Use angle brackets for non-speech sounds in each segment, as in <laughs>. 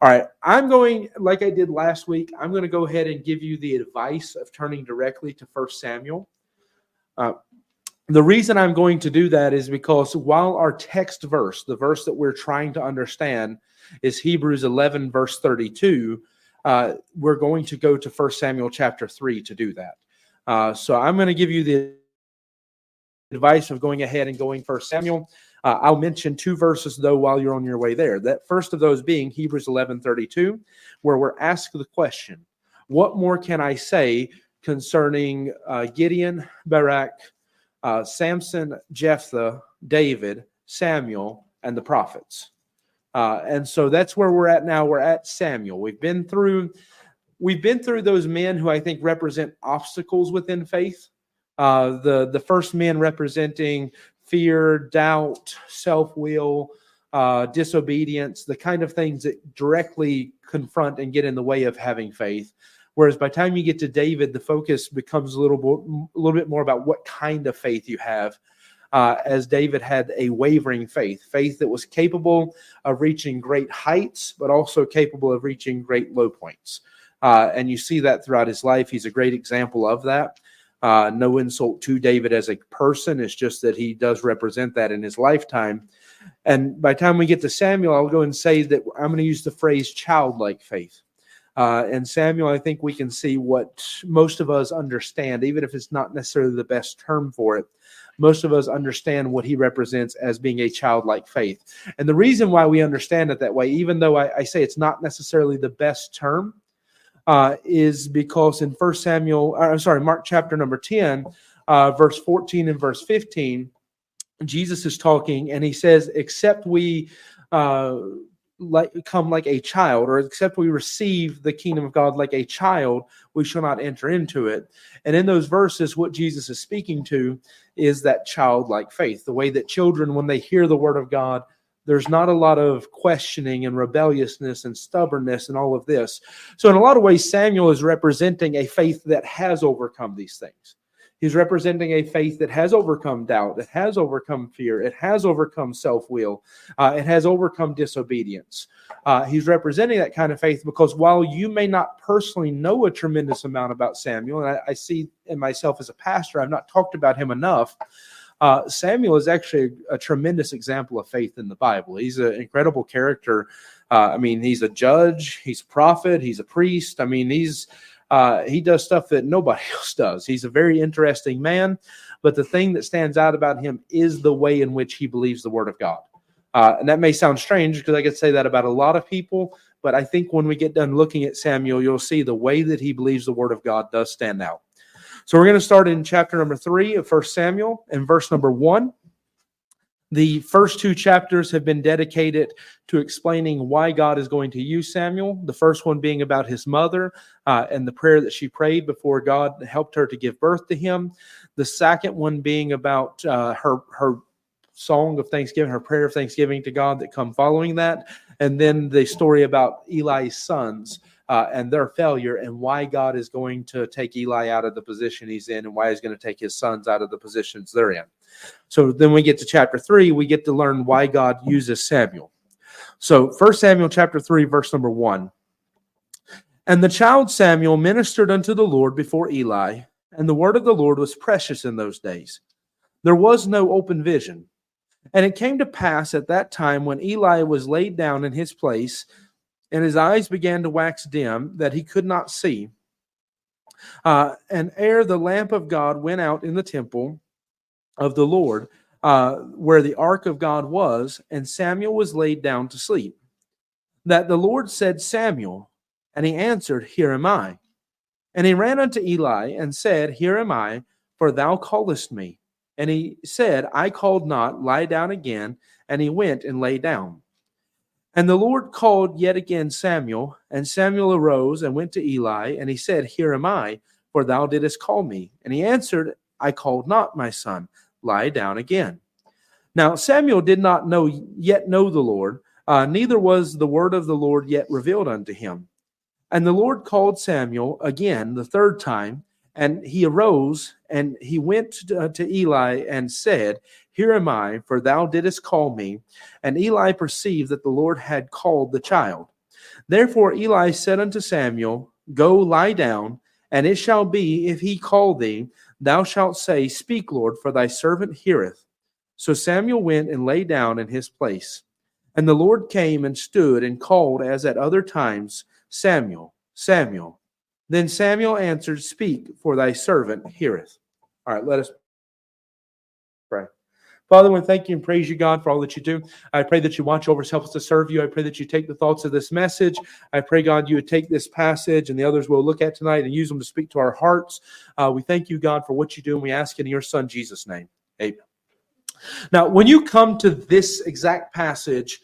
All right, I'm going like I did last week. I'm going to go ahead and give you the advice of turning directly to First Samuel. Uh, the reason I'm going to do that is because while our text verse, the verse that we're trying to understand, is Hebrews 11 verse 32, uh, we're going to go to First Samuel chapter 3 to do that. Uh, so I'm going to give you the advice of going ahead and going First Samuel. Uh, I'll mention two verses though while you're on your way there. That first of those being Hebrews 11:32, where we're asked the question, "What more can I say concerning uh, Gideon, Barak, uh, Samson, Jephthah, David, Samuel, and the prophets?" Uh, and so that's where we're at now. We're at Samuel. We've been through we've been through those men who I think represent obstacles within faith. Uh, the the first men representing fear, doubt, self will, uh, disobedience, the kind of things that directly confront and get in the way of having faith. Whereas by time you get to David, the focus becomes a little bit, a little bit more about what kind of faith you have. Uh, as David had a wavering faith, faith that was capable of reaching great heights, but also capable of reaching great low points. Uh, and you see that throughout his life. He's a great example of that. Uh, no insult to David as a person. It's just that he does represent that in his lifetime. And by the time we get to Samuel, I'll go and say that I'm going to use the phrase childlike faith. Uh, and Samuel, I think we can see what most of us understand, even if it's not necessarily the best term for it. Most of us understand what he represents as being a childlike faith. And the reason why we understand it that way, even though I, I say it's not necessarily the best term, uh, is because in First Samuel, uh, I'm sorry, Mark chapter number 10, uh, verse 14 and verse 15, Jesus is talking and he says, Except we uh, like come like a child, or except we receive the kingdom of God like a child, we shall not enter into it. And in those verses, what Jesus is speaking to is that childlike faith, the way that children, when they hear the word of God, there's not a lot of questioning and rebelliousness and stubbornness and all of this. So, in a lot of ways, Samuel is representing a faith that has overcome these things. He's representing a faith that has overcome doubt, it has overcome fear, it has overcome self will, uh, it has overcome disobedience. Uh, he's representing that kind of faith because while you may not personally know a tremendous amount about Samuel, and I, I see in myself as a pastor, I've not talked about him enough. Uh, Samuel is actually a, a, tremendous example of faith in the Bible. He's an incredible character. Uh, I mean, he's a judge, he's a prophet, he's a priest. I mean, he's uh, he does stuff that nobody <laughs> else does. He's a very interesting man. But the thing that stands out about him is the way in which he believes the Word of God. Uh, and that may sound strange because I could say that about a lot of people. But I think when we get done looking at Samuel, you'll see the way that he believes the Word of God does stand out. So we're going to start in chapter number three of First Samuel and verse number one. The first two chapters have been dedicated to explaining why God is going to use Samuel. The first one being about his mother uh, and the prayer that she prayed before God helped her to give birth to him. The second one being about uh, her her song of thanksgiving, her prayer of thanksgiving to God that come following that, and then the story about Eli's sons uh, and their failure and why God is going to take Eli out of the position he's in and why he's going to take his sons out of the positions they're in. So then we get to chapter three, we get to learn why God uses Samuel. So First Samuel chapter 3, verse number 1. And the child Samuel ministered unto the Lord before Eli, and the word of the Lord was precious in those days. There was no open vision. And it came to pass at that time when Eli was laid down in his place and his eyes began to wax dim, that he could not see. Uh, and ere the lamp of God went out in the temple of the Lord, uh, where the ark of God was, and Samuel was laid down to sleep, that the Lord said, Samuel, and he answered, Here am I. And he ran unto Eli and said, Here am I, for thou callest me. And he said, I called not, lie down again. And he went and lay down. And the Lord called yet again Samuel, and Samuel arose and went to Eli, and he said, Here am I, for thou didst call me. And he answered, I called not, my son, lie down again. Now Samuel did not know yet know the Lord, uh, neither was the word of the Lord yet revealed unto him. And the Lord called Samuel again the third time, and he arose and he went to, uh, to Eli and said, here am I, for thou didst call me. And Eli perceived that the Lord had called the child. Therefore Eli said unto Samuel, Go lie down, and it shall be, if he call thee, thou shalt say, Speak, Lord, for thy servant heareth. So Samuel went and lay down in his place. And the Lord came and stood and called as at other times, Samuel, Samuel. Then Samuel answered, Speak, for thy servant heareth. All right, let us. Father, we thank you and praise you, God, for all that you do. I pray that you watch over us, help us to serve you. I pray that you take the thoughts of this message. I pray, God, you would take this passage and the others we'll look at tonight and use them to speak to our hearts. Uh, we thank you, God, for what you do, and we ask in your Son, Jesus' name. Amen. Now, when you come to this exact passage,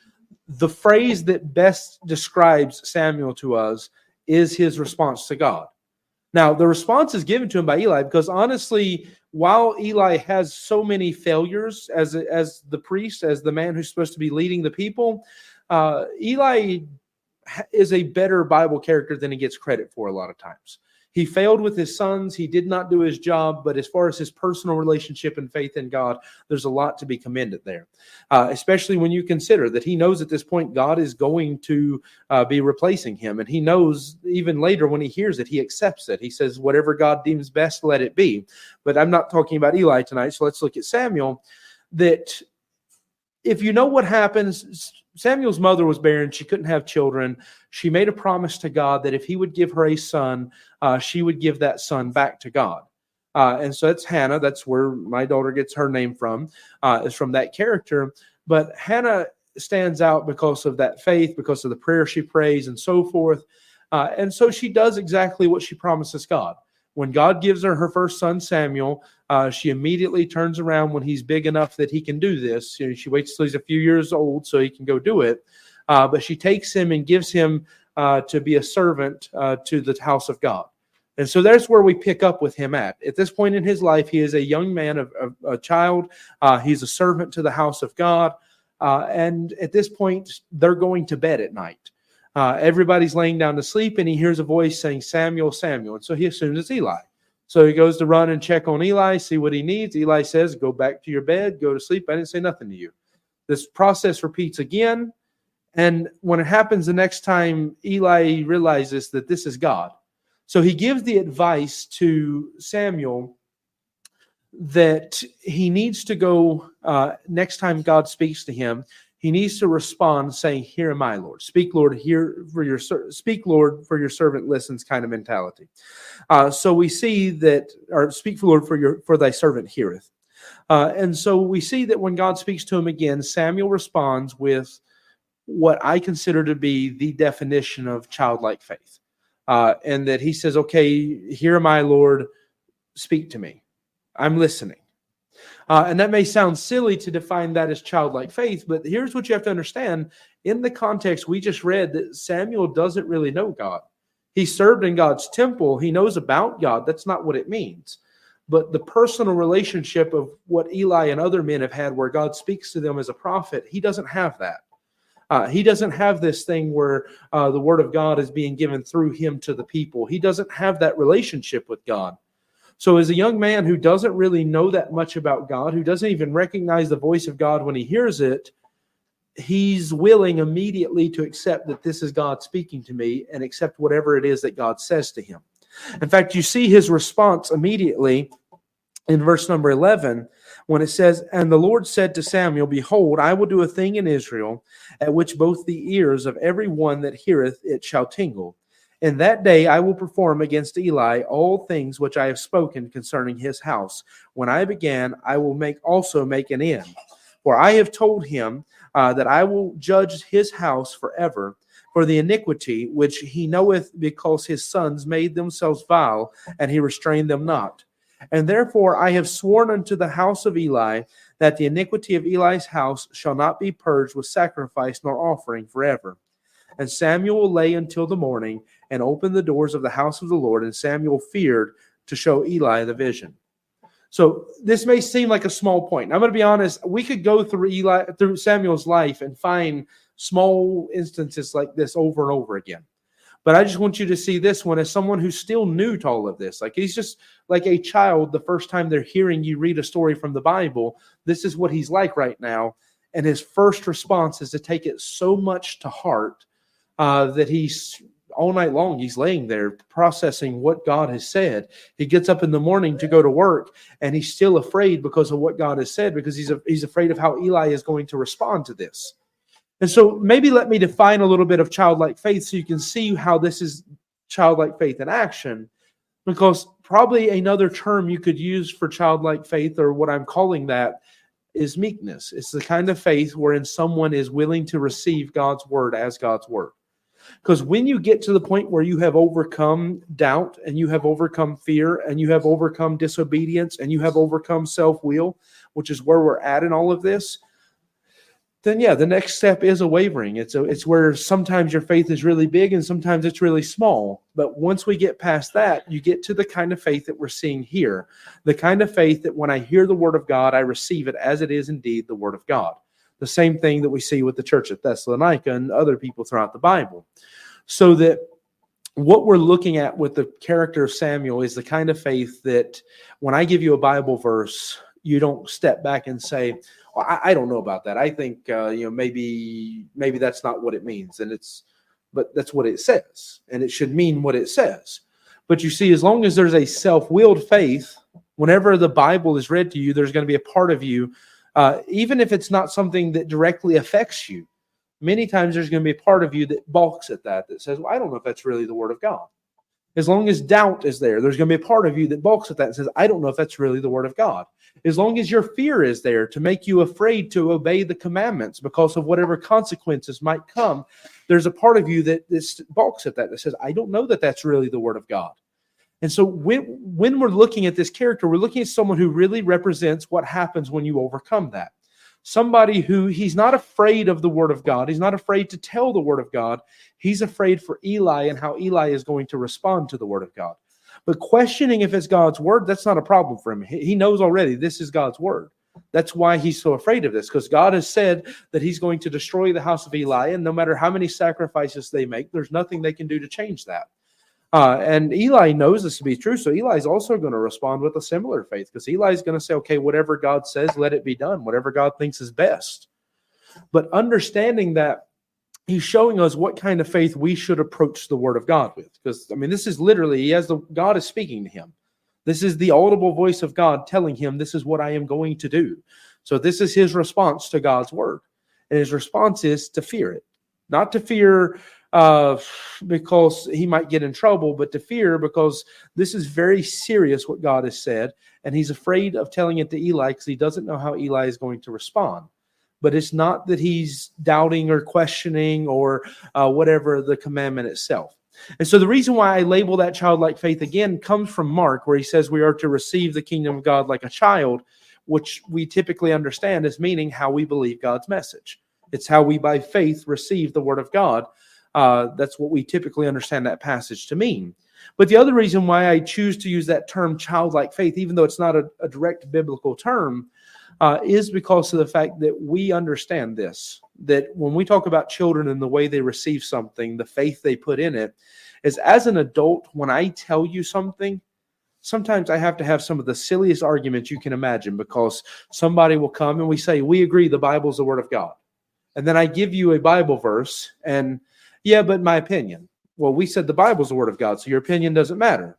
the phrase that best describes Samuel to us is his response to God. Now, the response is given to him by Eli because honestly, while Eli has so many failures as, as the priest, as the man who's supposed to be leading the people, uh, Eli is a better Bible character than he gets credit for a lot of times. He failed with his sons. He did not do his job. But as far as his personal relationship and faith in God, there's a lot to be commended there, uh, especially when you consider that he knows at this point God is going to uh, be replacing him. And he knows even later when he hears it, he accepts it. He says, Whatever God deems best, let it be. But I'm not talking about Eli tonight. So let's look at Samuel. That if you know what happens, Samuel's mother was barren. She couldn't have children. She made a promise to God that if he would give her a son, uh, she would give that son back to God. Uh, and so it's Hannah. That's where my daughter gets her name from, uh, is from that character. But Hannah stands out because of that faith, because of the prayer she prays, and so forth. Uh, and so she does exactly what she promises God. When God gives her her first son, Samuel, uh, she immediately turns around when he's big enough that he can do this. You know, she waits till he's a few years old so he can go do it. Uh, but she takes him and gives him uh, to be a servant uh, to the house of God. And so that's where we pick up with him at. At this point in his life, he is a young man, a, a, a child. Uh, he's a servant to the house of God. Uh, and at this point, they're going to bed at night. Uh, everybody's laying down to sleep, and he hears a voice saying, Samuel, Samuel. And so he assumes it's Eli. So he goes to run and check on Eli, see what he needs. Eli says, Go back to your bed, go to sleep. I didn't say nothing to you. This process repeats again. And when it happens the next time, Eli realizes that this is God. So he gives the advice to Samuel that he needs to go uh, next time God speaks to him he needs to respond saying, "Here am I, Lord. Speak, Lord. Here for your speak, Lord, for your servant listens." Kind of mentality. Uh, so we see that, or speak, Lord, for your for thy servant heareth. Uh, and so we see that when God speaks to him again, Samuel responds with what I consider to be the definition of childlike faith, uh, and that he says, "Okay, here am I, Lord. Speak to me. I'm listening." Uh, and that may sound silly to define that as childlike faith, but here's what you have to understand. In the context we just read, that Samuel doesn't really know God. He served in God's temple, he knows about God. That's not what it means. But the personal relationship of what Eli and other men have had, where God speaks to them as a prophet, he doesn't have that. Uh, he doesn't have this thing where uh, the word of God is being given through him to the people. He doesn't have that relationship with God. So, as a young man who doesn't really know that much about God, who doesn't even recognize the voice of God when he hears it, he's willing immediately to accept that this is God speaking to me and accept whatever it is that God says to him. In fact, you see his response immediately in verse number 11 when it says, And the Lord said to Samuel, Behold, I will do a thing in Israel at which both the ears of every one that heareth it shall tingle. In that day I will perform against Eli all things which I have spoken concerning his house. When I began, I will make also make an end. For I have told him uh, that I will judge his house forever for the iniquity which he knoweth because his sons made themselves vile, and he restrained them not. And therefore I have sworn unto the house of Eli that the iniquity of Eli's house shall not be purged with sacrifice nor offering forever. And Samuel lay until the morning and opened the doors of the house of the Lord, and Samuel feared to show Eli the vision. So this may seem like a small point. I'm going to be honest. We could go through Eli through Samuel's life and find small instances like this over and over again. But I just want you to see this one as someone who's still new to all of this. Like he's just like a child the first time they're hearing you read a story from the Bible. This is what he's like right now. And his first response is to take it so much to heart uh, that he's all night long he's laying there processing what God has said. He gets up in the morning to go to work and he's still afraid because of what God has said because he's a, he's afraid of how Eli is going to respond to this. And so maybe let me define a little bit of childlike faith so you can see how this is childlike faith in action because probably another term you could use for childlike faith or what I'm calling that is meekness. It's the kind of faith wherein someone is willing to receive God's word as God's word. Because when you get to the point where you have overcome doubt and you have overcome fear and you have overcome disobedience and you have overcome self will, which is where we're at in all of this, then yeah, the next step is a wavering. It's a, it's where sometimes your faith is really big and sometimes it's really small. But once we get past that, you get to the kind of faith that we're seeing here. The kind of faith that when I hear the word of God, I receive it as it is indeed the word of God. The same thing that we see with the church at Thessalonica and other people throughout the Bible. So that what we're looking at with the character of Samuel is the kind of faith that when I give you a Bible verse, you don't step back and say, well, I, I, don't know about that. I think uh, you know maybe maybe that's not what it means, and it's but that's what it says, and it should mean what it says. But you see, as long as there's a self-willed faith, whenever the Bible is read to you, there's going to be a part of you uh, even if it's not something that directly affects you. Many times there's going to be a part of you that balks at that, that says, Well, I don't know if that's really the word of God. As long as doubt is there, there's going to be a part of you that balks at that and says, I don't know if that's really the word of God. As long as your fear is there to make you afraid to obey the commandments because of whatever consequences might come, there's a part of you that, that balks at that, that says, I don't know that that's really the word of God. And so when when we're looking at this character, we're looking at someone who really represents what happens when you overcome that. Somebody who he's not afraid of the word of God. He's not afraid to tell the word of God. He's afraid for Eli and how Eli is going to respond to the word of God. But questioning if it's God's word, that's not a problem for him. He knows already this is God's word. That's why he's so afraid of this, because God has said that he's going to destroy the house of Eli, and no matter how many sacrifices they make, there's nothing they can do to change that. Uh, and Eli knows this to be true. So Eli's also going to respond with a similar faith because Eli's going to say, okay, whatever God says, let it be done, whatever God thinks is best. But understanding that he's showing us what kind of faith we should approach the word of God with. Because, I mean, this is literally, he has the, God is speaking to him. This is the audible voice of God telling him, this is what I am going to do. So this is his response to God's word. And his response is to fear it, not to fear uh, because he might get in trouble, but to fear because this is very serious what God has said, and he's afraid of telling it to Eli because he doesn't know how Eli is going to respond. But it's not that he's doubting or questioning or uh, whatever the commandment itself. And so the reason why I label that childlike faith again comes from Mark, where he says we are to receive the kingdom of God like a child, which we typically understand as meaning how we believe God's message. It's how we, by faith, receive the word of God uh, that's what we typically understand that passage to mean. But the other reason why I choose to use that term childlike faith, even though it's not a, a direct biblical term, uh, is because of the fact that we understand this that when we talk about children and the way they receive something, the faith they put in it, is as an adult, when I tell you something, sometimes I have to have some of the silliest arguments you can imagine because somebody will come and we say, We agree the Bible is the Word of God. And then I give you a Bible verse and yeah, but my opinion. Well, we said the Bible's the word of God, so your opinion doesn't matter.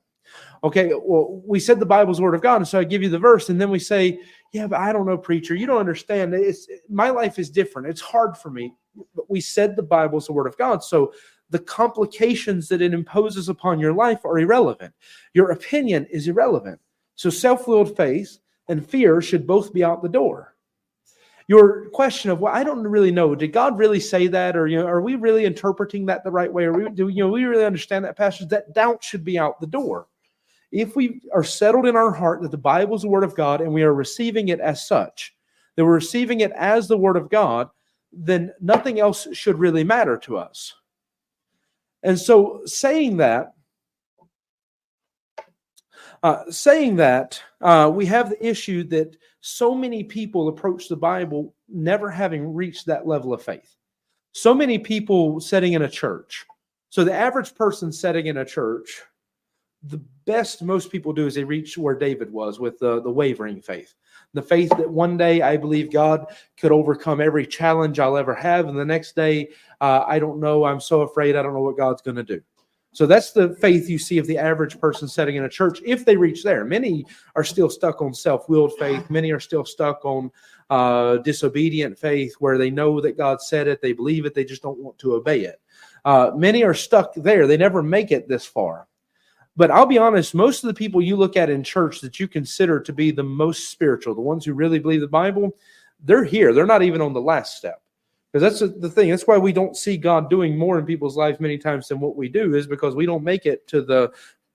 Okay, well, we said the Bible's the word of God, and so I give you the verse, and then we say, Yeah, but I don't know, preacher. You don't understand. It's my life is different. It's hard for me. But we said the Bible's the word of God. So the complications that it imposes upon your life are irrelevant. Your opinion is irrelevant. So self-willed faith and fear should both be out the door your question of well i don't really know. Did god really say that? Or you know are we really interpreting that the right way? Or we do you know we really understand that passage? That doubt should be out the door. If we are settled in our heart that the bible is the word of god and we are receiving it as such that we're receiving it as the word of god then nothing else should really matter to us. And so saying that uh, saying that, uh, we have the issue that so many people approach the Bible never having reached that level of faith. So many people sitting in a church. So the average person sitting in a church the best most people do is they reach where David was with the, the wavering faith. The faith that one day I believe God could overcome every challenge I'll ever have, and the next day uh, I don't know, I'm so afraid, I don't know what God's going to do. So that's the faith you see of the average person setting in a church if they reach there. Many are still stuck on self willed faith, many are still stuck on uh, disobedient faith where they know that God said it, they believe it, they just don't want to obey it. Uh, many are stuck there, they never make it this far. But I'll be honest, most of the people you look at in church that you consider to be the most spiritual, the ones who really believe the Bible, they're here. They're not even on the last step. Because that's the thing. That's why we don't see God doing more in people's lives many times than what we do, is because we don't make it to the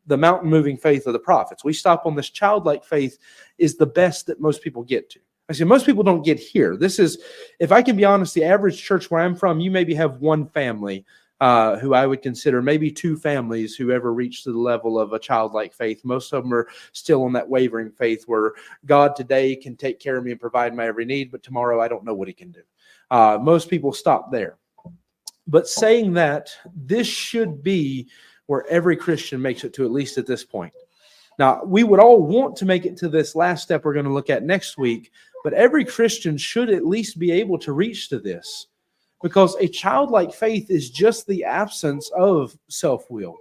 the mountain moving faith of the prophets. We stop on this childlike faith is the best that most people get to. I see most people don't get here. This is, if I can be honest, the average church where I'm from, you maybe have one family uh, who I would consider maybe two families who ever reached the level of a childlike faith. Most of them are still on that wavering faith where God today can take care of me and provide my every need, but tomorrow I don't know what He can do. Uh, most people stop there. But saying that, this should be where every Christian makes it to, at least at this point. Now, we would all want to make it to this last step we're going to look at next week, but every Christian should at least be able to reach to this because a childlike faith is just the absence of self will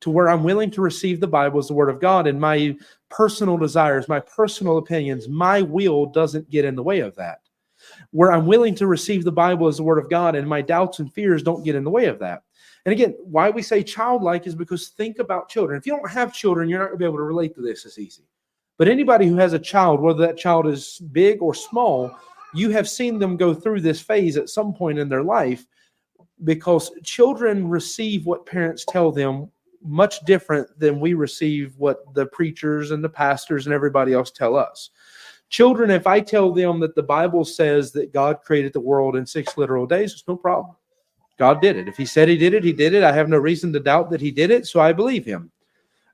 to where I'm willing to receive the Bible as the Word of God and my personal desires, my personal opinions, my will doesn't get in the way of that where I'm willing to receive the Bible as the Word of God and my doubts and fears don't get in the way of that. And again, why we say childlike is because think about children. If you don't have children, you're not going to be able to relate to this as easy. But anybody who has a child, whether that child is big or small, you have seen them go through this phase at some point in their life because children receive what parents tell them much different than we receive what the preachers and the pastors and everybody else tell us. Children, if I tell them that the Bible says that God created the world in six literal days, it's no problem. God did it. If He said He did it, He did it. I have no reason to doubt that He did it, so I believe Him.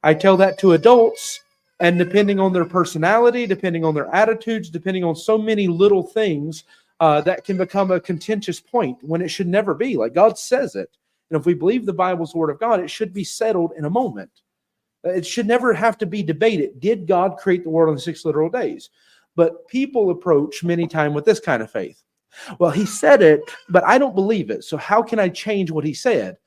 I tell that to adults, and depending on their personality, depending on their attitudes, depending on so many little things, uh, that can become a contentious point when it should never be. Like God says it. And if we believe the Bible's word of God, it should be settled in a moment. It should never have to be debated. Did God create the world in six literal days? But people approach many times with this kind of faith. Well, he said it, but I don't believe it. So how can I change what he said?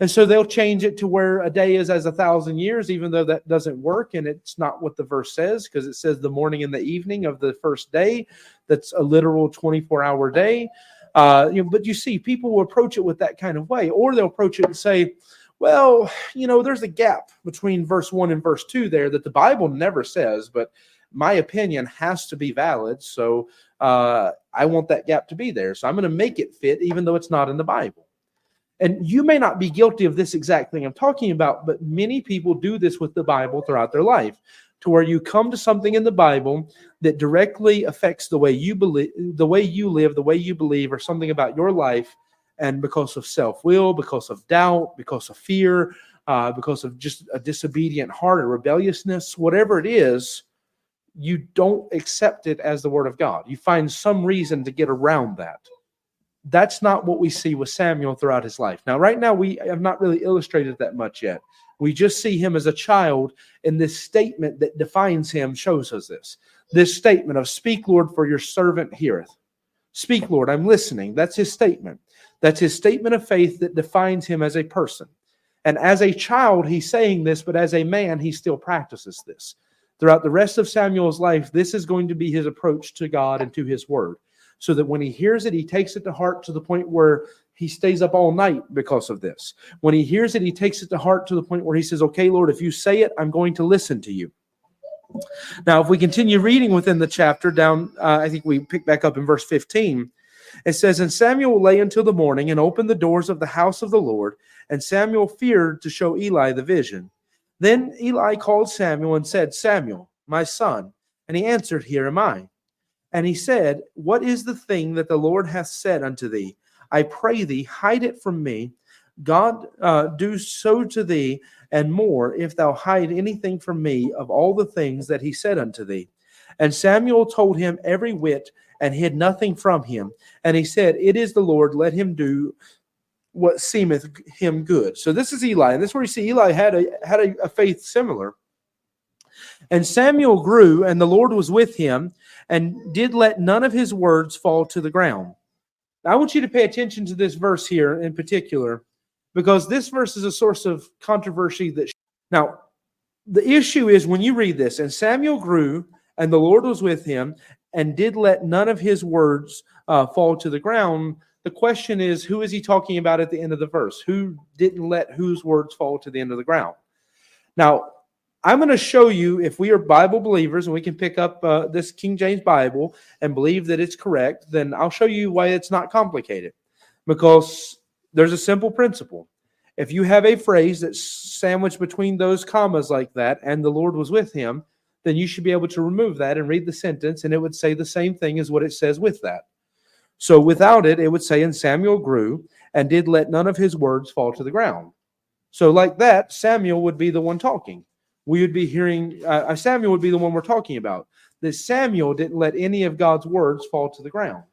And so they'll change it to where a day is as a thousand years, even though that doesn't work. And it's not what the verse says, because it says the morning and the evening of the first day. That's a literal 24 hour day. Uh, you know, but you see, people will approach it with that kind of way, or they'll approach it and say, well, you know, there's a gap between verse one and verse two there that the Bible never says, but my opinion has to be valid. So uh, I want that gap to be there. So I'm going to make it fit, even though it's not in the Bible. And you may not be guilty of this exact thing I'm talking about, but many people do this with the Bible throughout their life, to where you come to something in the Bible that directly affects the way you believe, the way you live, the way you believe, or something about your life. And because of self will, because of doubt, because of fear, uh, because of just a disobedient heart or rebelliousness, whatever it is, you don't accept it as the word of God. You find some reason to get around that. That's not what we see with Samuel throughout his life. Now, right now, we have not really illustrated that much yet. We just see him as a child, and this statement that defines him shows us this. This statement of, Speak, Lord, for your servant heareth. Speak, Lord, I'm listening. That's his statement. That's his statement of faith that defines him as a person. And as a child, he's saying this, but as a man, he still practices this throughout the rest of Samuel's life, this is going to be his approach to God and to his word. So that when he hears it, he takes it to heart to the point where he stays up all night because of this. When he hears it, he takes it to heart to the point where he says, Okay, Lord, if you say it, I'm going to listen to you. Now, if we continue reading within the chapter, down, uh, I think we pick back up in verse 15. It says, And Samuel lay until the morning and opened the doors of the house of the Lord. And Samuel feared to show Eli the vision. Then Eli called Samuel and said, Samuel, my son. And he answered, Here am I. And he said, What is the thing that the Lord hath said unto thee? I pray thee, hide it from me. God uh, do so to thee, and more, if thou hide anything from me of all the things that he said unto thee. And Samuel told him every whit, and hid nothing from him. And he said, It is the Lord, let him do what seemeth him good. So this is Eli, and this is where you see Eli had a had a, a faith similar. And Samuel grew, and the Lord was with him, and did let none of his words fall to the ground. Now, I want you to pay attention to this verse here in particular, because this verse is a source of controversy. That now, the issue is when you read this, and Samuel grew, and the Lord was with him, and did let none of his words uh, fall to the ground. The question is, who is he talking about at the end of the verse? Who didn't let whose words fall to the end of the ground? Now, I'm going to show you if we are Bible believers and we can pick up uh, this King James Bible and believe that it's correct, then I'll show you why it's not complicated. Because there's a simple principle. If you have a phrase that's sandwiched between those commas like that, and the Lord was with him, then you should be able to remove that and read the sentence, and it would say the same thing as what it says with that. So without it, it would say, And Samuel grew and did let none of his words fall to the ground. So, like that, Samuel would be the one talking. We would be hearing, uh, uh, Samuel would be the one we're talking about. That Samuel didn't let any of God's words fall to the ground.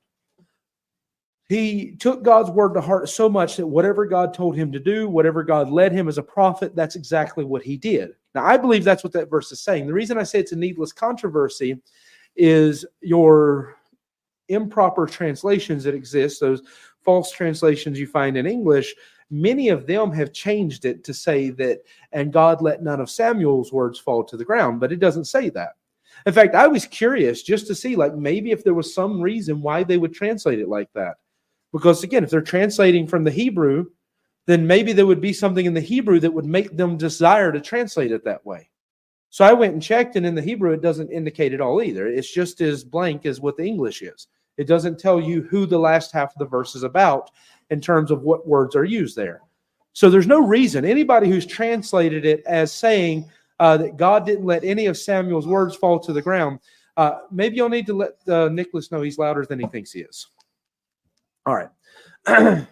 He took God's word to heart so much that whatever God told him to do, whatever God led him as a prophet, that's exactly what he did. Now, I believe that's what that verse is saying. The reason I say it's a needless controversy is your improper translations that exist, those false translations you find in English, many of them have changed it to say that, and God let none of Samuel's words fall to the ground, but it doesn't say that. In fact, I was curious just to see, like, maybe if there was some reason why they would translate it like that. Because again, if they're translating from the Hebrew, then maybe there would be something in the Hebrew that would make them desire to translate it that way. So I went and checked, and in the Hebrew, it doesn't indicate it all either. It's just as blank as what the English is. It doesn't tell you who the last half of the verse is about in terms of what words are used there. So there's no reason anybody who's translated it as saying uh, that God didn't let any of Samuel's words fall to the ground. Uh, maybe you'll need to let uh, Nicholas know he's louder than he thinks he is. All right. <clears throat>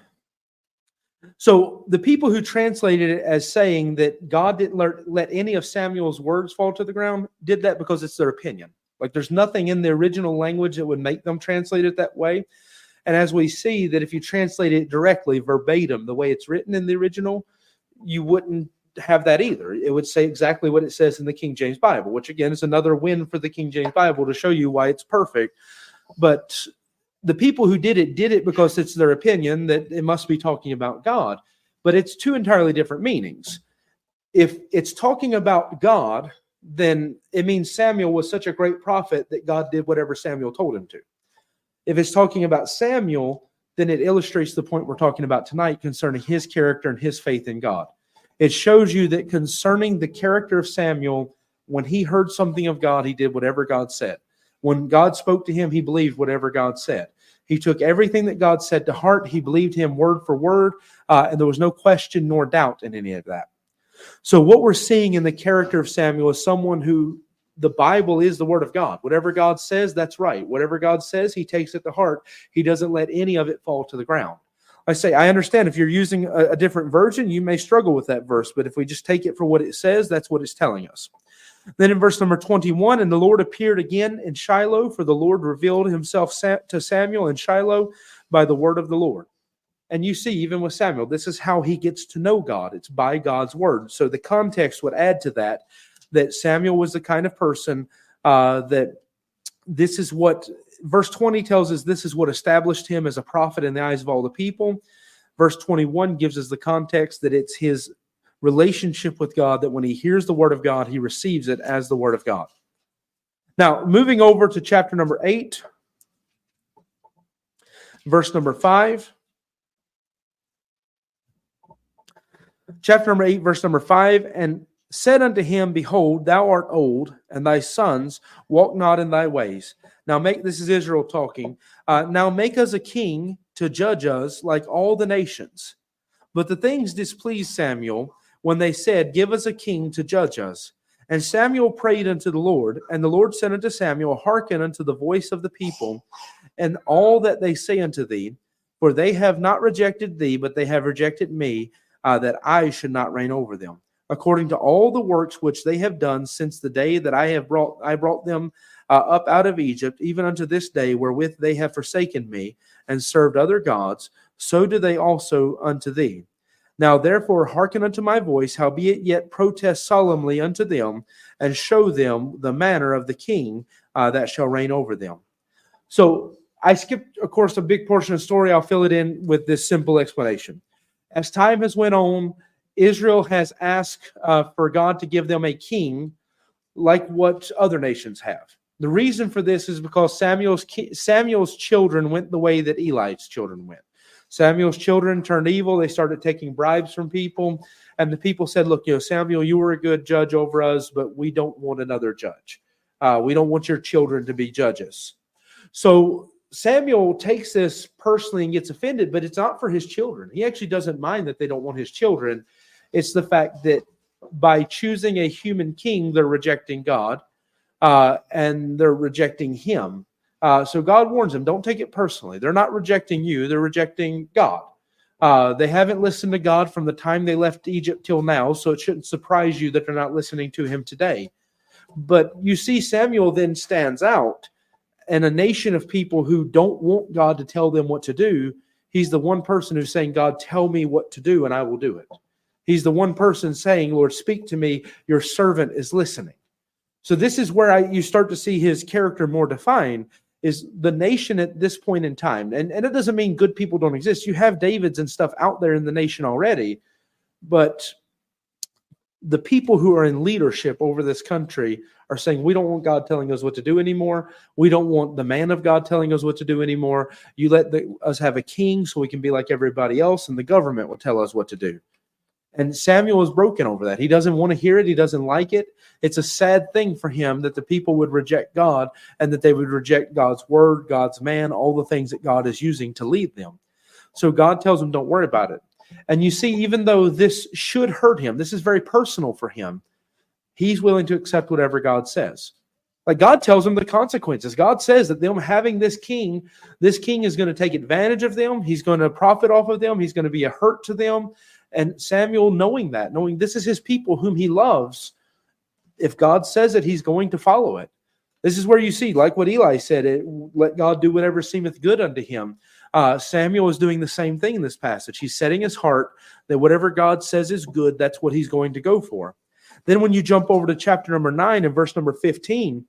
so the people who translated it as saying that God didn't let, let any of Samuel's words fall to the ground did that because it's their opinion. Like there's nothing in the original language that would make them translate it that way. And as we see that if you translate it directly, verbatim, the way it's written in the original, you wouldn't have that either. It would say exactly what it says in the King James Bible, which again is another win for the King James Bible to show you why it's perfect. But the people who did it did it because it's their opinion that it must be talking about God. But it's two entirely different meanings. If it's talking about God, then it means Samuel was such a great prophet that God did whatever Samuel told him to. If it's talking about Samuel, then it illustrates the point we're talking about tonight concerning his character and his faith in God. It shows you that concerning the character of Samuel, when he heard something of God, he did whatever God said. When God spoke to him, he believed whatever God said. He took everything that God said to heart. He believed him word for word, uh, and there was no question nor doubt in any of that. So, what we're seeing in the character of Samuel is someone who the Bible is the word of God. Whatever God says, that's right. Whatever God says, he takes it to heart. He doesn't let any of it fall to the ground. I say, I understand if you're using a, a, different version, you may struggle with that verse, but if we just take it for what it says, that's what it's telling us. Then in verse number 21, and the Lord appeared again in Shiloh, for the Lord revealed himself to Samuel in Shiloh by the word of the Lord. And you see, even with Samuel, this is how he gets to know God. It's by God's word. So the context would add to that that Samuel was the kind of person uh, that this is what verse 20 tells us this is what established him as a prophet in the eyes of all the people. Verse 21 gives us the context that it's his relationship with God that when he hears the word of God, he receives it as the word of God. Now, moving over to chapter number 8, verse number 5. Chapter number 8, verse number 5 and said unto him, Behold, thou art old, and thy sons walk not in thy ways. Now make this is Israel talking. Uh, now make us a king to judge us like all the nations. But the things displeased Samuel when they said, Give us a king to judge us. And Samuel prayed unto the Lord, and the Lord said unto Samuel, Hearken unto the voice of the people, and all that they say unto thee, for they have not rejected thee, but they have rejected me, uh, that I should not reign over them, according to all the works which they have done since the day that I have brought I brought them uh, up out of Egypt, even unto this day, wherewith they have forsaken me and served other gods, so do they also unto thee. Now therefore hearken unto my voice, howbeit yet protest solemnly unto them, and show them the manner of the king uh, that shall reign over them. So I skipped, of course, a big portion of the story. I'll fill it in with this simple explanation. As time has went on, Israel has asked uh, for God to give them a king like what other nations have. The reason for this is because Samuel's Samuel's children went the way that Eli's children went. Samuel's children turned evil. They started taking bribes from people. And the people said, Look, you know, Samuel, you were a good judge over us, but we don't want another judge. Uh, we don't want your children to be judges. So Samuel takes this personally and gets offended, but it's not for his children. He actually doesn't mind that they don't want his children. It's the fact that by choosing a human king, they're rejecting God uh, and they're rejecting him. Uh, so God warns them, don't take it personally. They're not rejecting you, they're rejecting God. Uh, they haven't listened to God from the time they left Egypt till now, so it shouldn't surprise you that they're not listening to him today. But you see, Samuel then stands out, and a nation of people who don't want God to tell them what to do, he's the one person who's saying, God, tell me what to do, and I will do it. He's the one person saying, Lord, speak to me, your servant is listening. So this is where I, you start to see his character more defined is the nation at this point in time. And, and it doesn't mean good people don't exist. You have Davids and stuff out there in the nation already, but the people who are in leadership over this country are saying we don't want God telling us what to do anymore. We don't want the man of God telling us what to do anymore. You let the, us have a king so we can be like everybody else, and the government will tell us what to do. And Samuel is broken over that. He doesn't want to hear it. He doesn't like it. It's a sad thing for him that the people would reject God and that they would reject God's word, God's man, all the things that God is using to lead them. So God tells him, don't worry about it. And you see, even though this should hurt him, this is very personal for him, he's willing to accept whatever God says. Like God tells him the consequences. God says that them having this king, this king is going to take advantage of them. He's going to profit off of them. He's going to be a hurt to them. And Samuel, knowing that, knowing this is his people whom he loves, if God says it, he's going to follow it. This is where you see, like what Eli said, it, let God do whatever seemeth good unto him. Uh, Samuel is doing the same thing in this passage. He's setting his heart that whatever God says is good, that's what he's going to go for. Then when you jump over to chapter number 9 and verse number 15,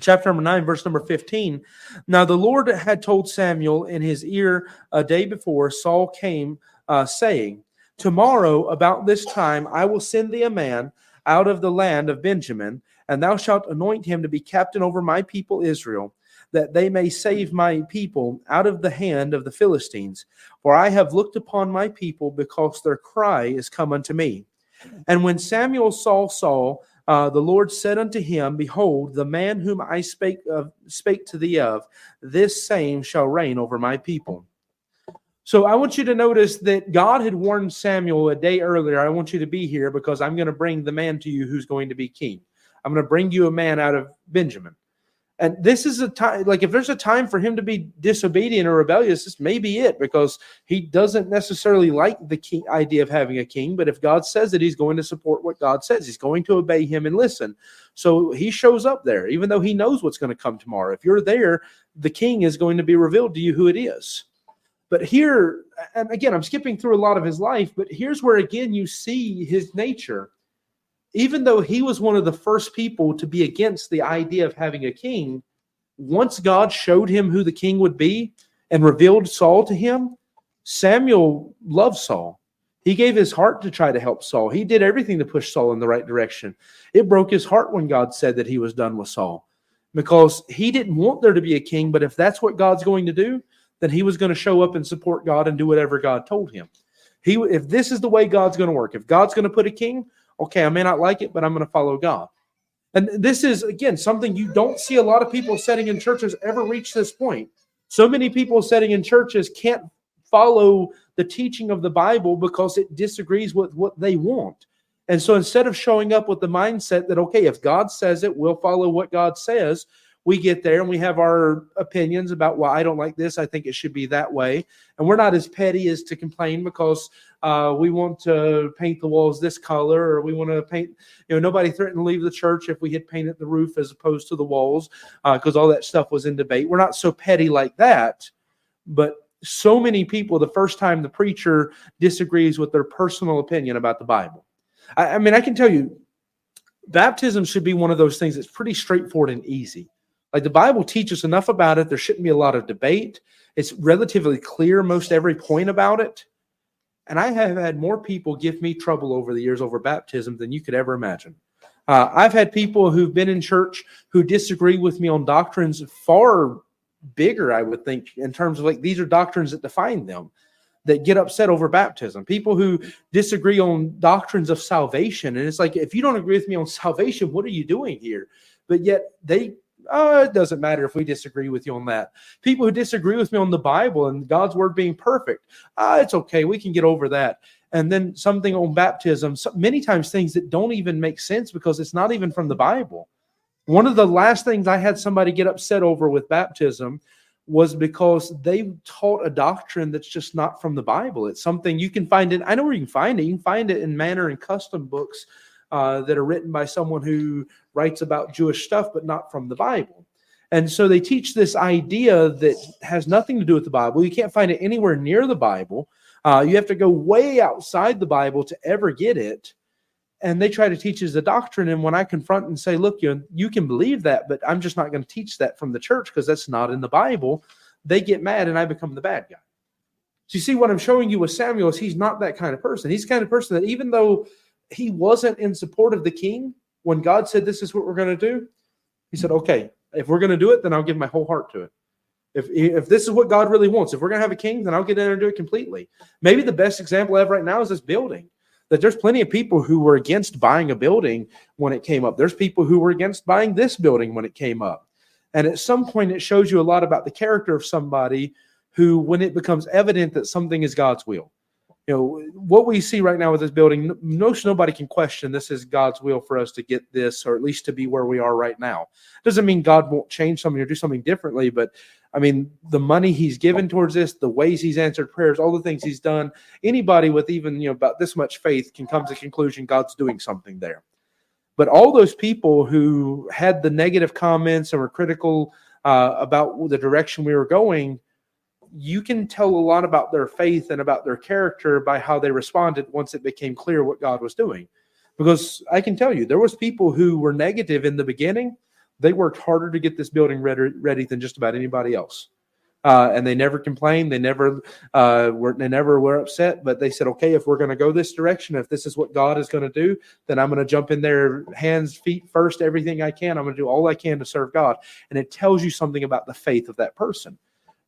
chapter number 9 verse number 15 now the lord had told samuel in his ear a day before saul came uh, saying Tomorrow, about this time, I will send thee a man out of the land of Benjamin, and thou shalt anoint him to be captain over my people Israel, that they may save my people out of the hand of the Philistines. For I have looked upon my people, because their cry is come unto me. And when Samuel saw Saul, uh, the Lord said unto him, Behold, the man whom I spake of, spake to thee of, this same shall reign over my people. So I want you to notice that God had warned Samuel a day earlier. I want you to be here because I'm going to bring the man to you who's going to be king. I'm going to bring you a man out of Benjamin. And this is a time, like if there's a time for him to be disobedient or rebellious, this may be it because he doesn't necessarily like the king, idea of having a king. But if God says that he's going to support what God says, he's going to obey him and listen. So he shows up there, even though he knows what's going to come tomorrow. If you're there, the king is going to be revealed to you who it is. But here, and again, I'm skipping through a lot of his life, but here's where again you see his nature. Even though he was one of the first people to be against the idea of having a king, once God showed him who the king would be and revealed Saul to him, Samuel loved Saul. He gave his heart to try to help Saul. He did everything to push Saul in the right direction. It broke his heart when God said that he was done with Saul because he didn't want there to be a king. But if that's what God's going to do, then he was going to show up and support God and do whatever God told him. He, if this is the way God's going to work, if God's going to put a king, okay, I may not like it, but I'm going to follow God. And this is again something you don't see a lot of people setting in churches ever reach this point. So many people setting in churches can't follow the teaching of the Bible because it disagrees with what they want. And so instead of showing up with the mindset that, okay, if God says it, we'll follow what God says, we get there and we have our opinions about why well, I don't like this. I think it should be that way. And we're not as petty as to complain because uh, we want to paint the walls this color or we want to paint, you know, nobody threatened to leave the church if we had painted the roof as opposed to the walls because uh, all that stuff was in debate. We're not so petty like that. But so many people the first time the preacher disagrees with their personal opinion about the Bible. I, I mean, I can tell you, baptism should be one of those things that's pretty straightforward and easy. Like the Bible teaches enough about it, there shouldn't be a lot of debate. It's relatively clear, most every point about it. And I have had more people give me trouble over the years over baptism than you could ever imagine. Uh, I've had people who've been in church who disagree with me on doctrines far bigger, I would think, in terms of like these are doctrines that define them that get upset over baptism. People who disagree on doctrines of salvation. And it's like, if you don't agree with me on salvation, what are you doing here? But yet they oh, it doesn't matter if we disagree with you on that. People who disagree with me on the Bible and God's word being perfect, ah, it's okay. We can get over that. And then something on baptism, so many times things that don't even make sense because it's not even from the Bible. One of the last things I had somebody get upset over with baptism was because they taught a doctrine that's just not from the Bible. It's something you can find in, I know where you can find it. You can find it in manner and custom books uh, that are written by someone who writes about Jewish stuff, but not from the Bible. And so they teach this idea that has nothing to do with the Bible. You can't find it anywhere near the Bible. Uh, you have to go way outside the Bible to ever get it. And they try to teach as a doctrine. And when I confront and say, look, you, you can believe that, but I'm just not going to teach that from the church because that's not in the Bible, they get mad and I become the bad guy. So you see, what I'm showing you with Samuel is he's not that kind of person. He's the kind of person that even though he wasn't in support of the king when God said, This is what we're going to do. He said, Okay, if we're going to do it, then I'll give my whole heart to it. If, if this is what God really wants, if we're going to have a king, then I'll get in and do it completely. Maybe the best example I have right now is this building. That there's plenty of people who were against buying a building when it came up. There's people who were against buying this building when it came up. And at some point, it shows you a lot about the character of somebody who, when it becomes evident that something is God's will, you know what we see right now with this building most nobody can question this is god's will for us to get this or at least to be where we are right now. Doesn't mean god won't change something or do something differently but i mean the money he's given towards this the ways he's answered prayers all the things he's done anybody with even you know about this much faith can come to the conclusion god's doing something there. But all those people who had the negative comments and were critical uh, about the direction we were going you can tell a lot about their faith and about their character by how they responded once it became clear what God was doing. Because I can tell you, there was people who were negative in the beginning. They worked harder to get this building ready, ready than just about anybody else. Uh, and they never complained. They never uh, were. They never were upset. But they said, "Okay, if we're going to go this direction, if this is what God is going to do, then I'm going to jump in there, hands, feet first, everything I can. I'm going to do all I can to serve God." And it tells you something about the faith of that person.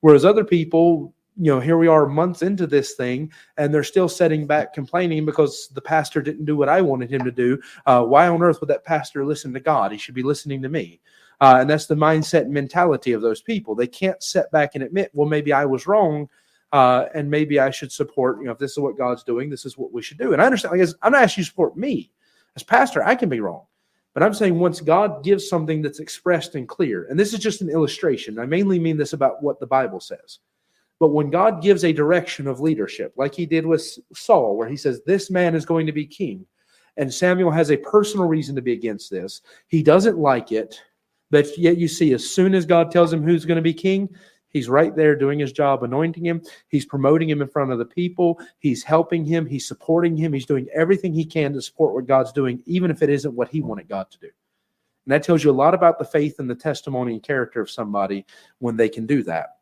Whereas other people, you know, here we are months into this thing and they're still sitting back complaining because the pastor didn't do what I wanted him to do. Uh, why on earth would that pastor listen to God? He should be listening to me. Uh, and that's the mindset and mentality of those people. They can't sit back and admit, well, maybe I was wrong. Uh, and maybe I should support, you know, if this is what God's doing, this is what we should do. And I understand, like, I'm not asking you to support me. As pastor, I can be wrong. But I'm saying once God gives something that's expressed and clear, and this is just an illustration, I mainly mean this about what the Bible says. But when God gives a direction of leadership, like he did with Saul, where he says, This man is going to be king, and Samuel has a personal reason to be against this, he doesn't like it. But yet you see, as soon as God tells him who's going to be king, He's right there doing his job, anointing him. He's promoting him in front of the people. He's helping him. He's supporting him. He's doing everything he can to support what God's doing, even if it isn't what he wanted God to do. And that tells you a lot about the faith and the testimony and character of somebody when they can do that.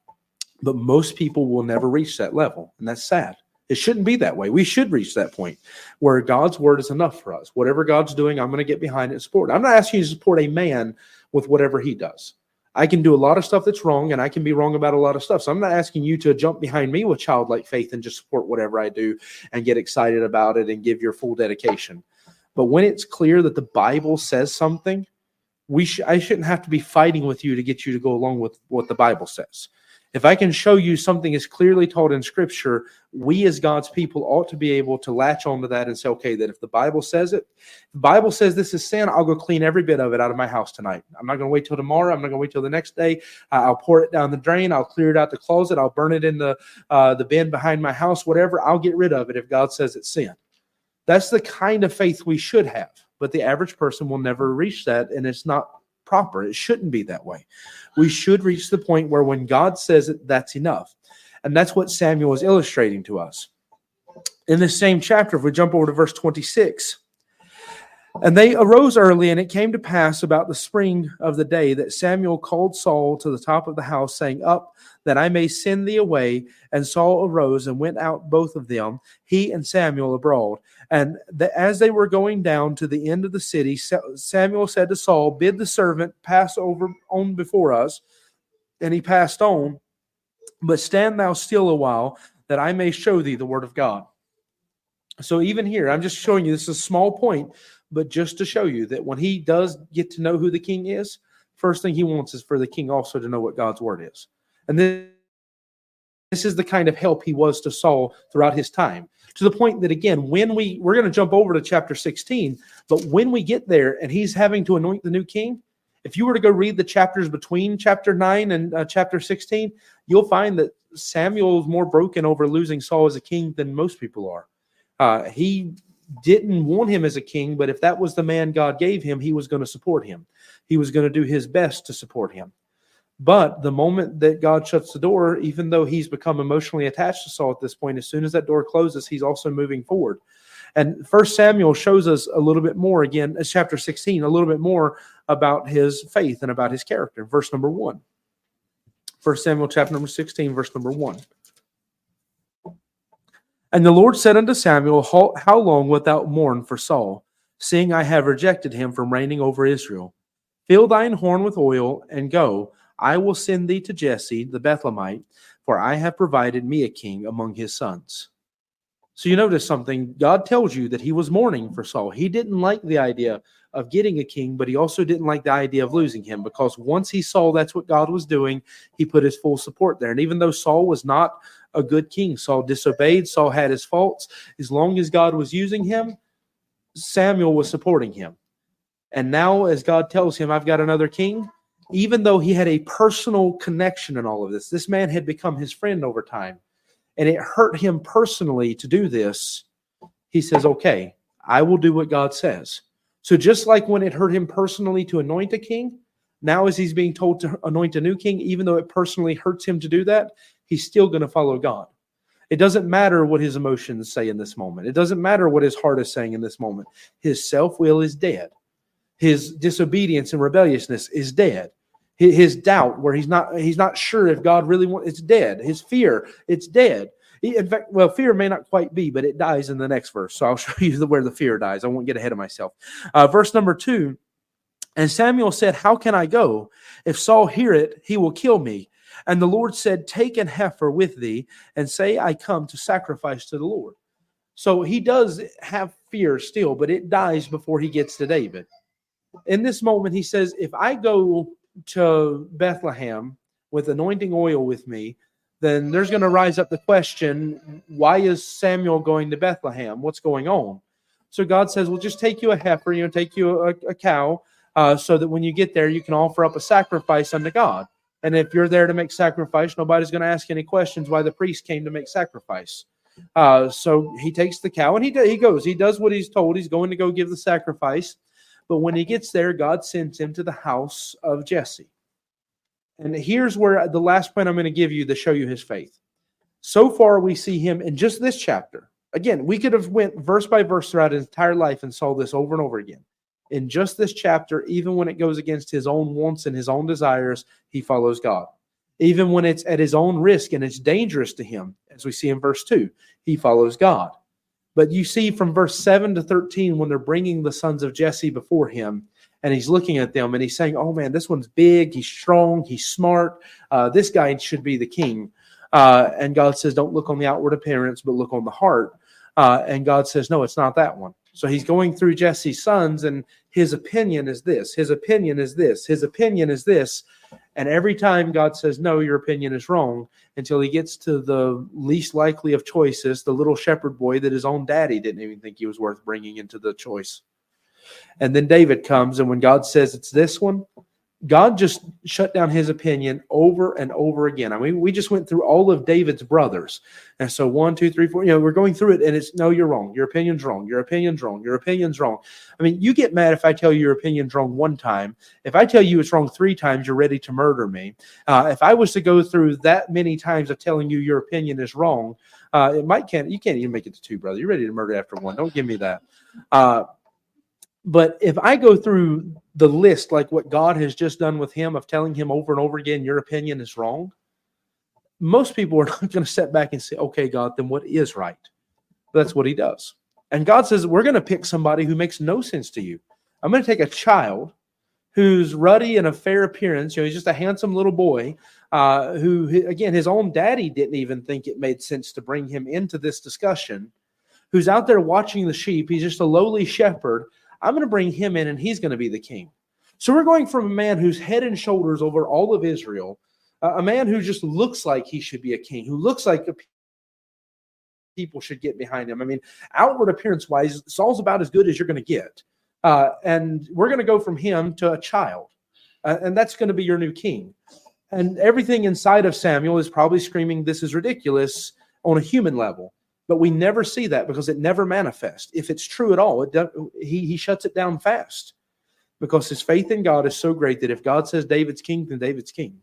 But most people will never reach that level. And that's sad. It shouldn't be that way. We should reach that point where God's word is enough for us. Whatever God's doing, I'm going to get behind it and support. I'm not asking you to support a man with whatever he does. I can do a lot of stuff that's wrong and I can be wrong about a lot of stuff. So I'm not asking you to jump behind me with childlike faith and just support whatever I do and get excited about it and give your full dedication. But when it's clear that the Bible says something, we sh- I shouldn't have to be fighting with you to get you to go along with what the Bible says. If I can show you something is clearly taught in Scripture, we as God's people ought to be able to latch onto that and say, okay, that if the Bible says it, the Bible says this is sin, I'll go clean every bit of it out of my house tonight. I'm not going to wait till tomorrow. I'm not going to wait till the next day. I'll pour it down the drain. I'll clear it out the closet. I'll burn it in the uh, the bin behind my house. Whatever. I'll get rid of it if God says it's sin. That's the kind of faith we should have. But the average person will never reach that, and it's not proper. It shouldn't be that way. We should reach the point where when God says it, that's enough. And that's what Samuel is illustrating to us. In this same chapter, if we jump over to verse 26, and they arose early, and it came to pass about the spring of the day that Samuel called Saul to the top of the house, saying, Up, that I may send thee away. And Saul arose and went out, both of them, he and Samuel abroad. And the, as they were going down to the end of the city, Samuel said to Saul, Bid the servant pass over on before us. And he passed on. But stand thou still a while, that I may show thee the word of God. So even here, I'm just showing you this is a small point but just to show you that when he does get to know who the king is, first thing he wants is for the king also to know what God's word is. And this, this is the kind of help he was to Saul throughout his time. To the point that again, when we we're going to jump over to chapter 16, but when we get there and he's having to anoint the new king, if you were to go read the chapters between chapter 9 and uh, chapter 16, you'll find that Samuel is more broken over losing Saul as a king than most people are. Uh, he didn't want him as a king, but if that was the man God gave him, he was going to support him. He was going to do his best to support him. But the moment that God shuts the door, even though he's become emotionally attached to Saul at this point, as soon as that door closes, he's also moving forward. And First Samuel shows us a little bit more, again, as chapter 16, a little bit more about his faith and about his character. Verse number one. First Samuel chapter number 16, verse number one. And the Lord said unto Samuel, How long wilt thou mourn for Saul, seeing I have rejected him from reigning over Israel? Fill thine horn with oil, and go. I will send thee to Jesse the Bethlehemite, for I have provided me a king among his sons. So you notice something. God tells you that he was mourning for Saul. He didn't like the idea of getting a king, but he also didn't like the idea of losing him because once he saw that's what God was doing, he put his full support there. And even though Saul was not a good king. Saul disobeyed, Saul had his faults. As long as God was using him, Samuel was supporting him. And now, as God tells him, I've got another king, even though he had a personal connection in all of this, this man had become his friend over time. And it hurt him personally to do this. He says, Okay, I will do what God says. So, just like when it hurt him personally to anoint a king, now as he's being told to anoint a new king, even though it personally hurts him to do that, he's still going to follow God. It doesn't matter what his emotions say in this moment. It doesn't matter what his heart is saying in this moment. His self will is dead. His disobedience and rebelliousness is dead. His doubt, where he's not he's not sure if God really wants, it's dead. His fear, it's dead. In fact, well, fear may not quite be, but it dies in the next verse. So I'll <laughs> show you where the fear dies. I won't get ahead of myself. Uh, verse number two. And Samuel said, How can I go? If Saul hear it, he will kill me. And the Lord said, Take an heifer with thee and say, I come to sacrifice to the Lord. So he does have fear still, but it dies before he gets to David. In this moment, he says, If I go to Bethlehem with anointing oil with me, then there's going to rise up the question why is Samuel going to Bethlehem? What's going on? So God says, Well, just take you a heifer, you know, take you a, a cow, uh, so that when you get there, you can offer up a sacrifice unto God. And if you're there to make sacrifice, nobody's going to ask any questions why the priest came to make sacrifice. Uh, so he takes the cow and he he goes. He does what he's told. He's going to go give the sacrifice. But when he gets there, God sends him to the house of Jesse. And here's where the last point I'm going to give you to show you his faith. So far, we see him in just this chapter. Again, we could have went verse by verse throughout his entire life and saw this over and over again in just this chapter, even when it goes against his own wants and his own desires, he follows God. Even when it's at his own risk and it's dangerous to him, as we see in verse 2, he follows God. But you see from verse 7 to 13, when they're bringing the sons of Jesse before him, and he's looking at them and he's saying, Oh man, this one's big, he's strong, he's smart. Uh, this guy should be the king. Uh, and God says, Don't look on the outward appearance, but look on the heart. Uh, and God says, No, it's not that one. So he's going through Jesse's sons, and his opinion is this, his opinion is this, his opinion is this. And every time God says, No, your opinion is wrong, until he gets to the least likely of choices, the little shepherd boy that his own daddy didn't even think he was worth bringing into the choice. And then David comes, and when God says it's this one, God just shut down his opinion over and over again. I mean, we just went through all of David's brothers. And so one, two, three, four, you know, we're going through it and it's no, you're wrong. Your opinion's wrong. Your opinion's wrong. Your opinion's wrong. I mean, you get mad if I tell you your opinion's wrong one time. If I tell you it's wrong three times, you're ready to murder me. Uh, if I was to go through that many times of telling you your opinion is wrong, uh, it might can't you can't even make it to two, brother. You're ready to murder after one. Don't give me that. Uh, but if I go through the list, like what God has just done with him, of telling him over and over again, your opinion is wrong, most people are <laughs> not going to step back and say, okay, God, then what is right? That's what he does. And God says, we're going to pick somebody who makes no sense to you. I'm going to take a child who's ruddy and a fair appearance. You know, he's just a handsome little boy uh, who, again, his own daddy didn't even think it made sense to bring him into this discussion, who's out there watching the sheep. He's just a lowly shepherd I'm going to bring him in and he's going to be the king. So we're going from a man who's head and shoulders over all of Israel, uh, a man who just looks like he should be a king, who looks like people should get behind him. I mean, outward appearance wise, Saul's about as good as you're going to get. Uh, and we're going to go from him to a child. Uh, and that's going to be your new king. And everything inside of Samuel is probably screaming, This is ridiculous on a human level. But we never see that because it never manifests. If it's true at all, it he, he shuts it down fast because his faith in God is so great that if God says David's king, then David's king.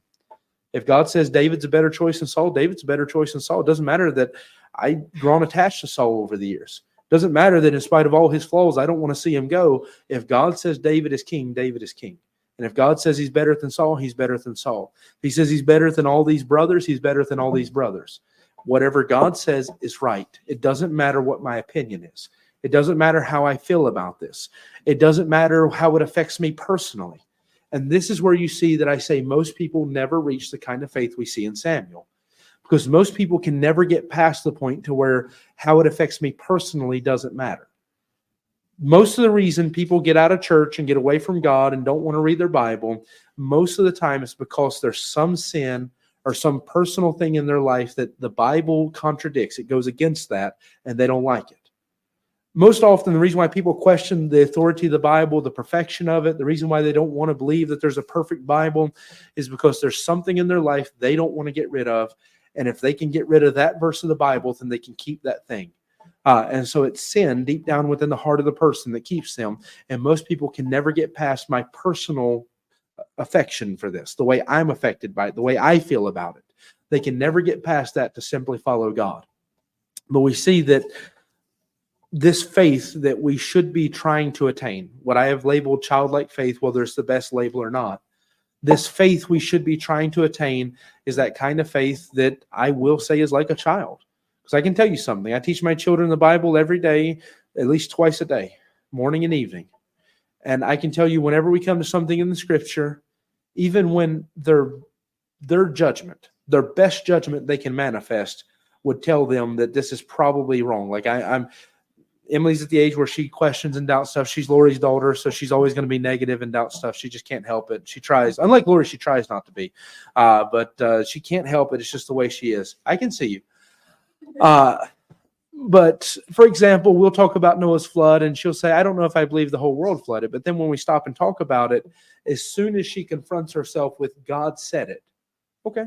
If God says David's a better choice than Saul, David's a better choice than Saul. It doesn't matter that I've grown attached to Saul over the years. It doesn't matter that in spite of all his flaws, I don't want to see him go. If God says David is king, David is king. And if God says he's better than Saul, he's better than Saul. If he says he's better than all these brothers, he's better than all these brothers. Whatever God says is right. It doesn't matter what my opinion is. It doesn't matter how I feel about this. It doesn't matter how it affects me personally. And this is where you see that I say most people never reach the kind of faith we see in Samuel. Because most people can never get past the point to where how it affects me personally doesn't matter. Most of the reason people get out of church and get away from God and don't want to read their Bible, most of the time it's because there's some sin or some personal thing in their life that the Bible contradicts. It goes against that, and they don't like it. Most often, the reason why people question the authority of the Bible, the perfection of it, the reason why they don't want to believe that there's a perfect Bible is because there's something in their life they don't want to get rid of. And if they can get rid of that verse of the Bible, then they can keep that thing. Uh, and so it's sin deep down within the heart of the person that keeps them. And most people can never get past my personal affection for this, the way I'm affected by it, the way I feel about it. They can never get past that to simply follow God. But we see that this faith that we should be trying to attain, what I have labeled childlike faith, whether it's the best label or not, this faith we should be trying to attain is that kind of faith that I will say is like a child. Because I can tell you something. I teach my children the Bible every day, at least twice a day, morning and evening. And I can tell you, whenever we come to something in the scripture, even when their their judgment, their best judgment they can manifest, would tell them that this is probably wrong. Like I, I'm Emily's at the age where she questions and doubts stuff. She's Lori's daughter, so she's always going to be negative and doubt stuff. She just can't help it. She tries, unlike Lori, she tries not to be, uh, but uh, she can't help it. It's just the way she is. I can see you. Uh, but for example, we'll talk about Noah's flood, and she'll say, I don't know if I believe the whole world flooded. But then when we stop and talk about it, as soon as she confronts herself with God said it, okay,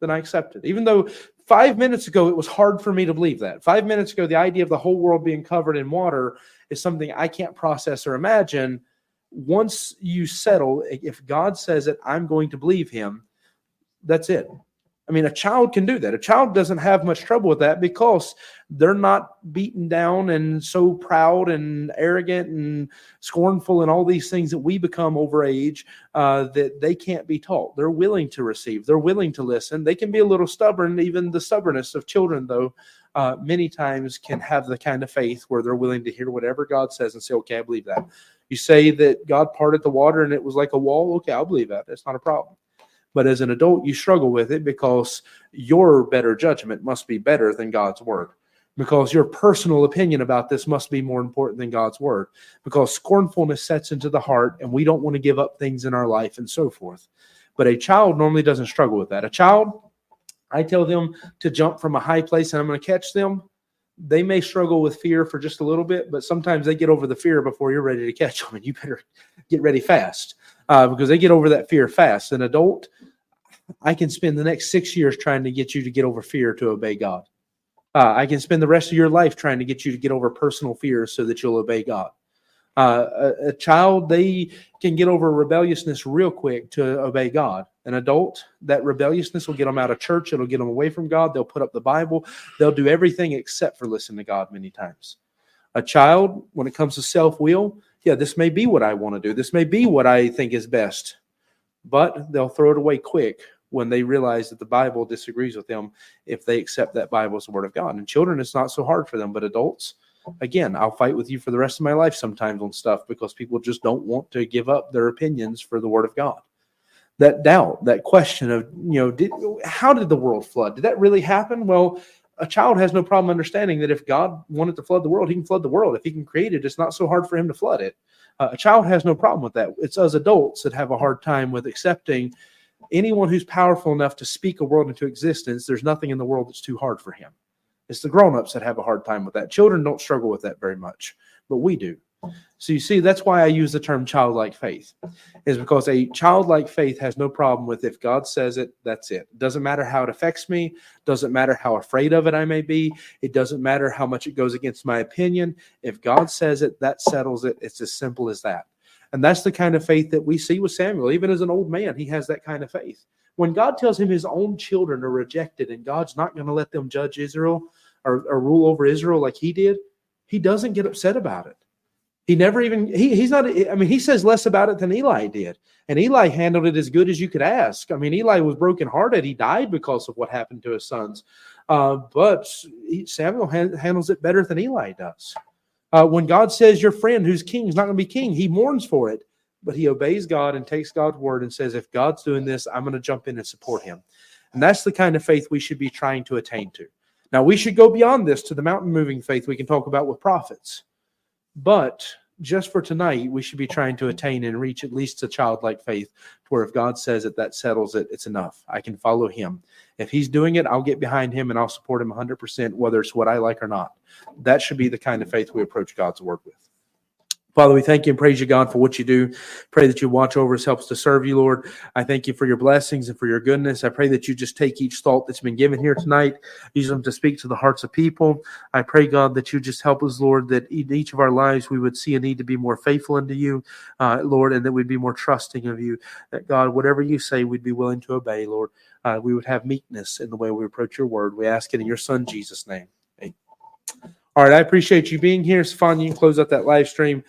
then I accept it. Even though five minutes ago it was hard for me to believe that. Five minutes ago, the idea of the whole world being covered in water is something I can't process or imagine. Once you settle, if God says it, I'm going to believe him. That's it. I mean, a child can do that. A child doesn't have much trouble with that because they're not beaten down and so proud and arrogant and scornful and all these things that we become over age uh, that they can't be taught. They're willing to receive, they're willing to listen. They can be a little stubborn. Even the stubbornness of children, though, uh, many times can have the kind of faith where they're willing to hear whatever God says and say, okay, I believe that. You say that God parted the water and it was like a wall. Okay, I'll believe that. That's not a problem. But as an adult, you struggle with it because your better judgment must be better than God's word. Because your personal opinion about this must be more important than God's word. Because scornfulness sets into the heart, and we don't want to give up things in our life and so forth. But a child normally doesn't struggle with that. A child, I tell them to jump from a high place and I'm going to catch them. They may struggle with fear for just a little bit, but sometimes they get over the fear before you're ready to catch them, and you better get ready fast uh, because they get over that fear fast. An adult, I can spend the next six years trying to get you to get over fear to obey God. Uh, I can spend the rest of your life trying to get you to get over personal fears so that you'll obey God. Uh, a, a, child, they can get over rebelliousness real quick to obey God. An adult, that rebelliousness will get them out of church. It'll get them away from God. They'll put up the Bible. They'll do everything except for listen to God many times. A child, when it comes to self will, yeah, this may be what I want to do. This may be what I think is best. But they'll throw it away quick when they realize that the Bible disagrees with them if they accept that Bible as the Word of God. And children, it's not so hard for them, but adults, again, I'll fight with you for the rest of my life sometimes on stuff because people just don't want to give up their opinions for the Word of God. That doubt, that question of, you know, did, how did the world flood? Did that really happen? Well, a child has no problem understanding that if God wanted to flood the world, he can flood the world. If he can create it, it's not so hard for him to flood it. Uh, a child has no problem with that. It's us adults that have a hard time with accepting anyone who's powerful enough to speak a world into existence. There's nothing in the world that's too hard for him. It's the grown-ups that have a hard time with that. Children don't struggle with that very much, but we do. So you see, that's why I use the term childlike faith, is because a childlike faith has no problem with if God says it, that's it. Doesn't matter how it affects me, doesn't matter how afraid of it I may be, it doesn't matter how much it goes against my opinion. If God says it, that settles it. It's as simple as that. And that's the kind of faith that we see with Samuel. Even as an old man, he has that kind of faith. When God tells him his own children are rejected and God's not going to let them judge Israel or, or rule over Israel like he did, he doesn't get upset about it. He never even he, he's not I mean he says less about it than Eli did. And Eli handled it as good as you could ask. I mean Eli was brokenhearted. He died because of what happened to his sons. Uh, but Samuel ha- handles it better than Eli does. Uh, when God says your friend who's king is not going to be king, he mourns for it, but he obeys God and takes God's word and says, if God's doing this, I'm going to jump in and support him. And that's the kind of faith we should be trying to attain to. Now, we should go beyond this to the mountain moving faith we can talk about with prophets. But just for tonight, we should be trying to attain and reach at least a childlike faith to where if God says it, that settles it. It's enough. I can follow him. If he's doing it, I'll get behind him and I'll support him 100%, whether it's what I like or not. That should be the kind of faith we approach God's word with. Father, we thank you and praise you, God, for what you do. Pray that you watch over us, help us to serve you, Lord. I thank you for your blessings and for your goodness. I pray that you just take each thought that's been given here tonight, use them to speak to the hearts of people. I pray, God, that you just help us, Lord, that in each of our lives we would see a need to be more faithful unto you, uh, Lord, and that we'd be more trusting of you. That, God, whatever you say, we'd be willing to obey, Lord. Uh, we would have meekness in the way we approach your word. We ask it in your Son, Jesus' name. Amen. All right, I appreciate you being here. Stefan, you can close out that live stream.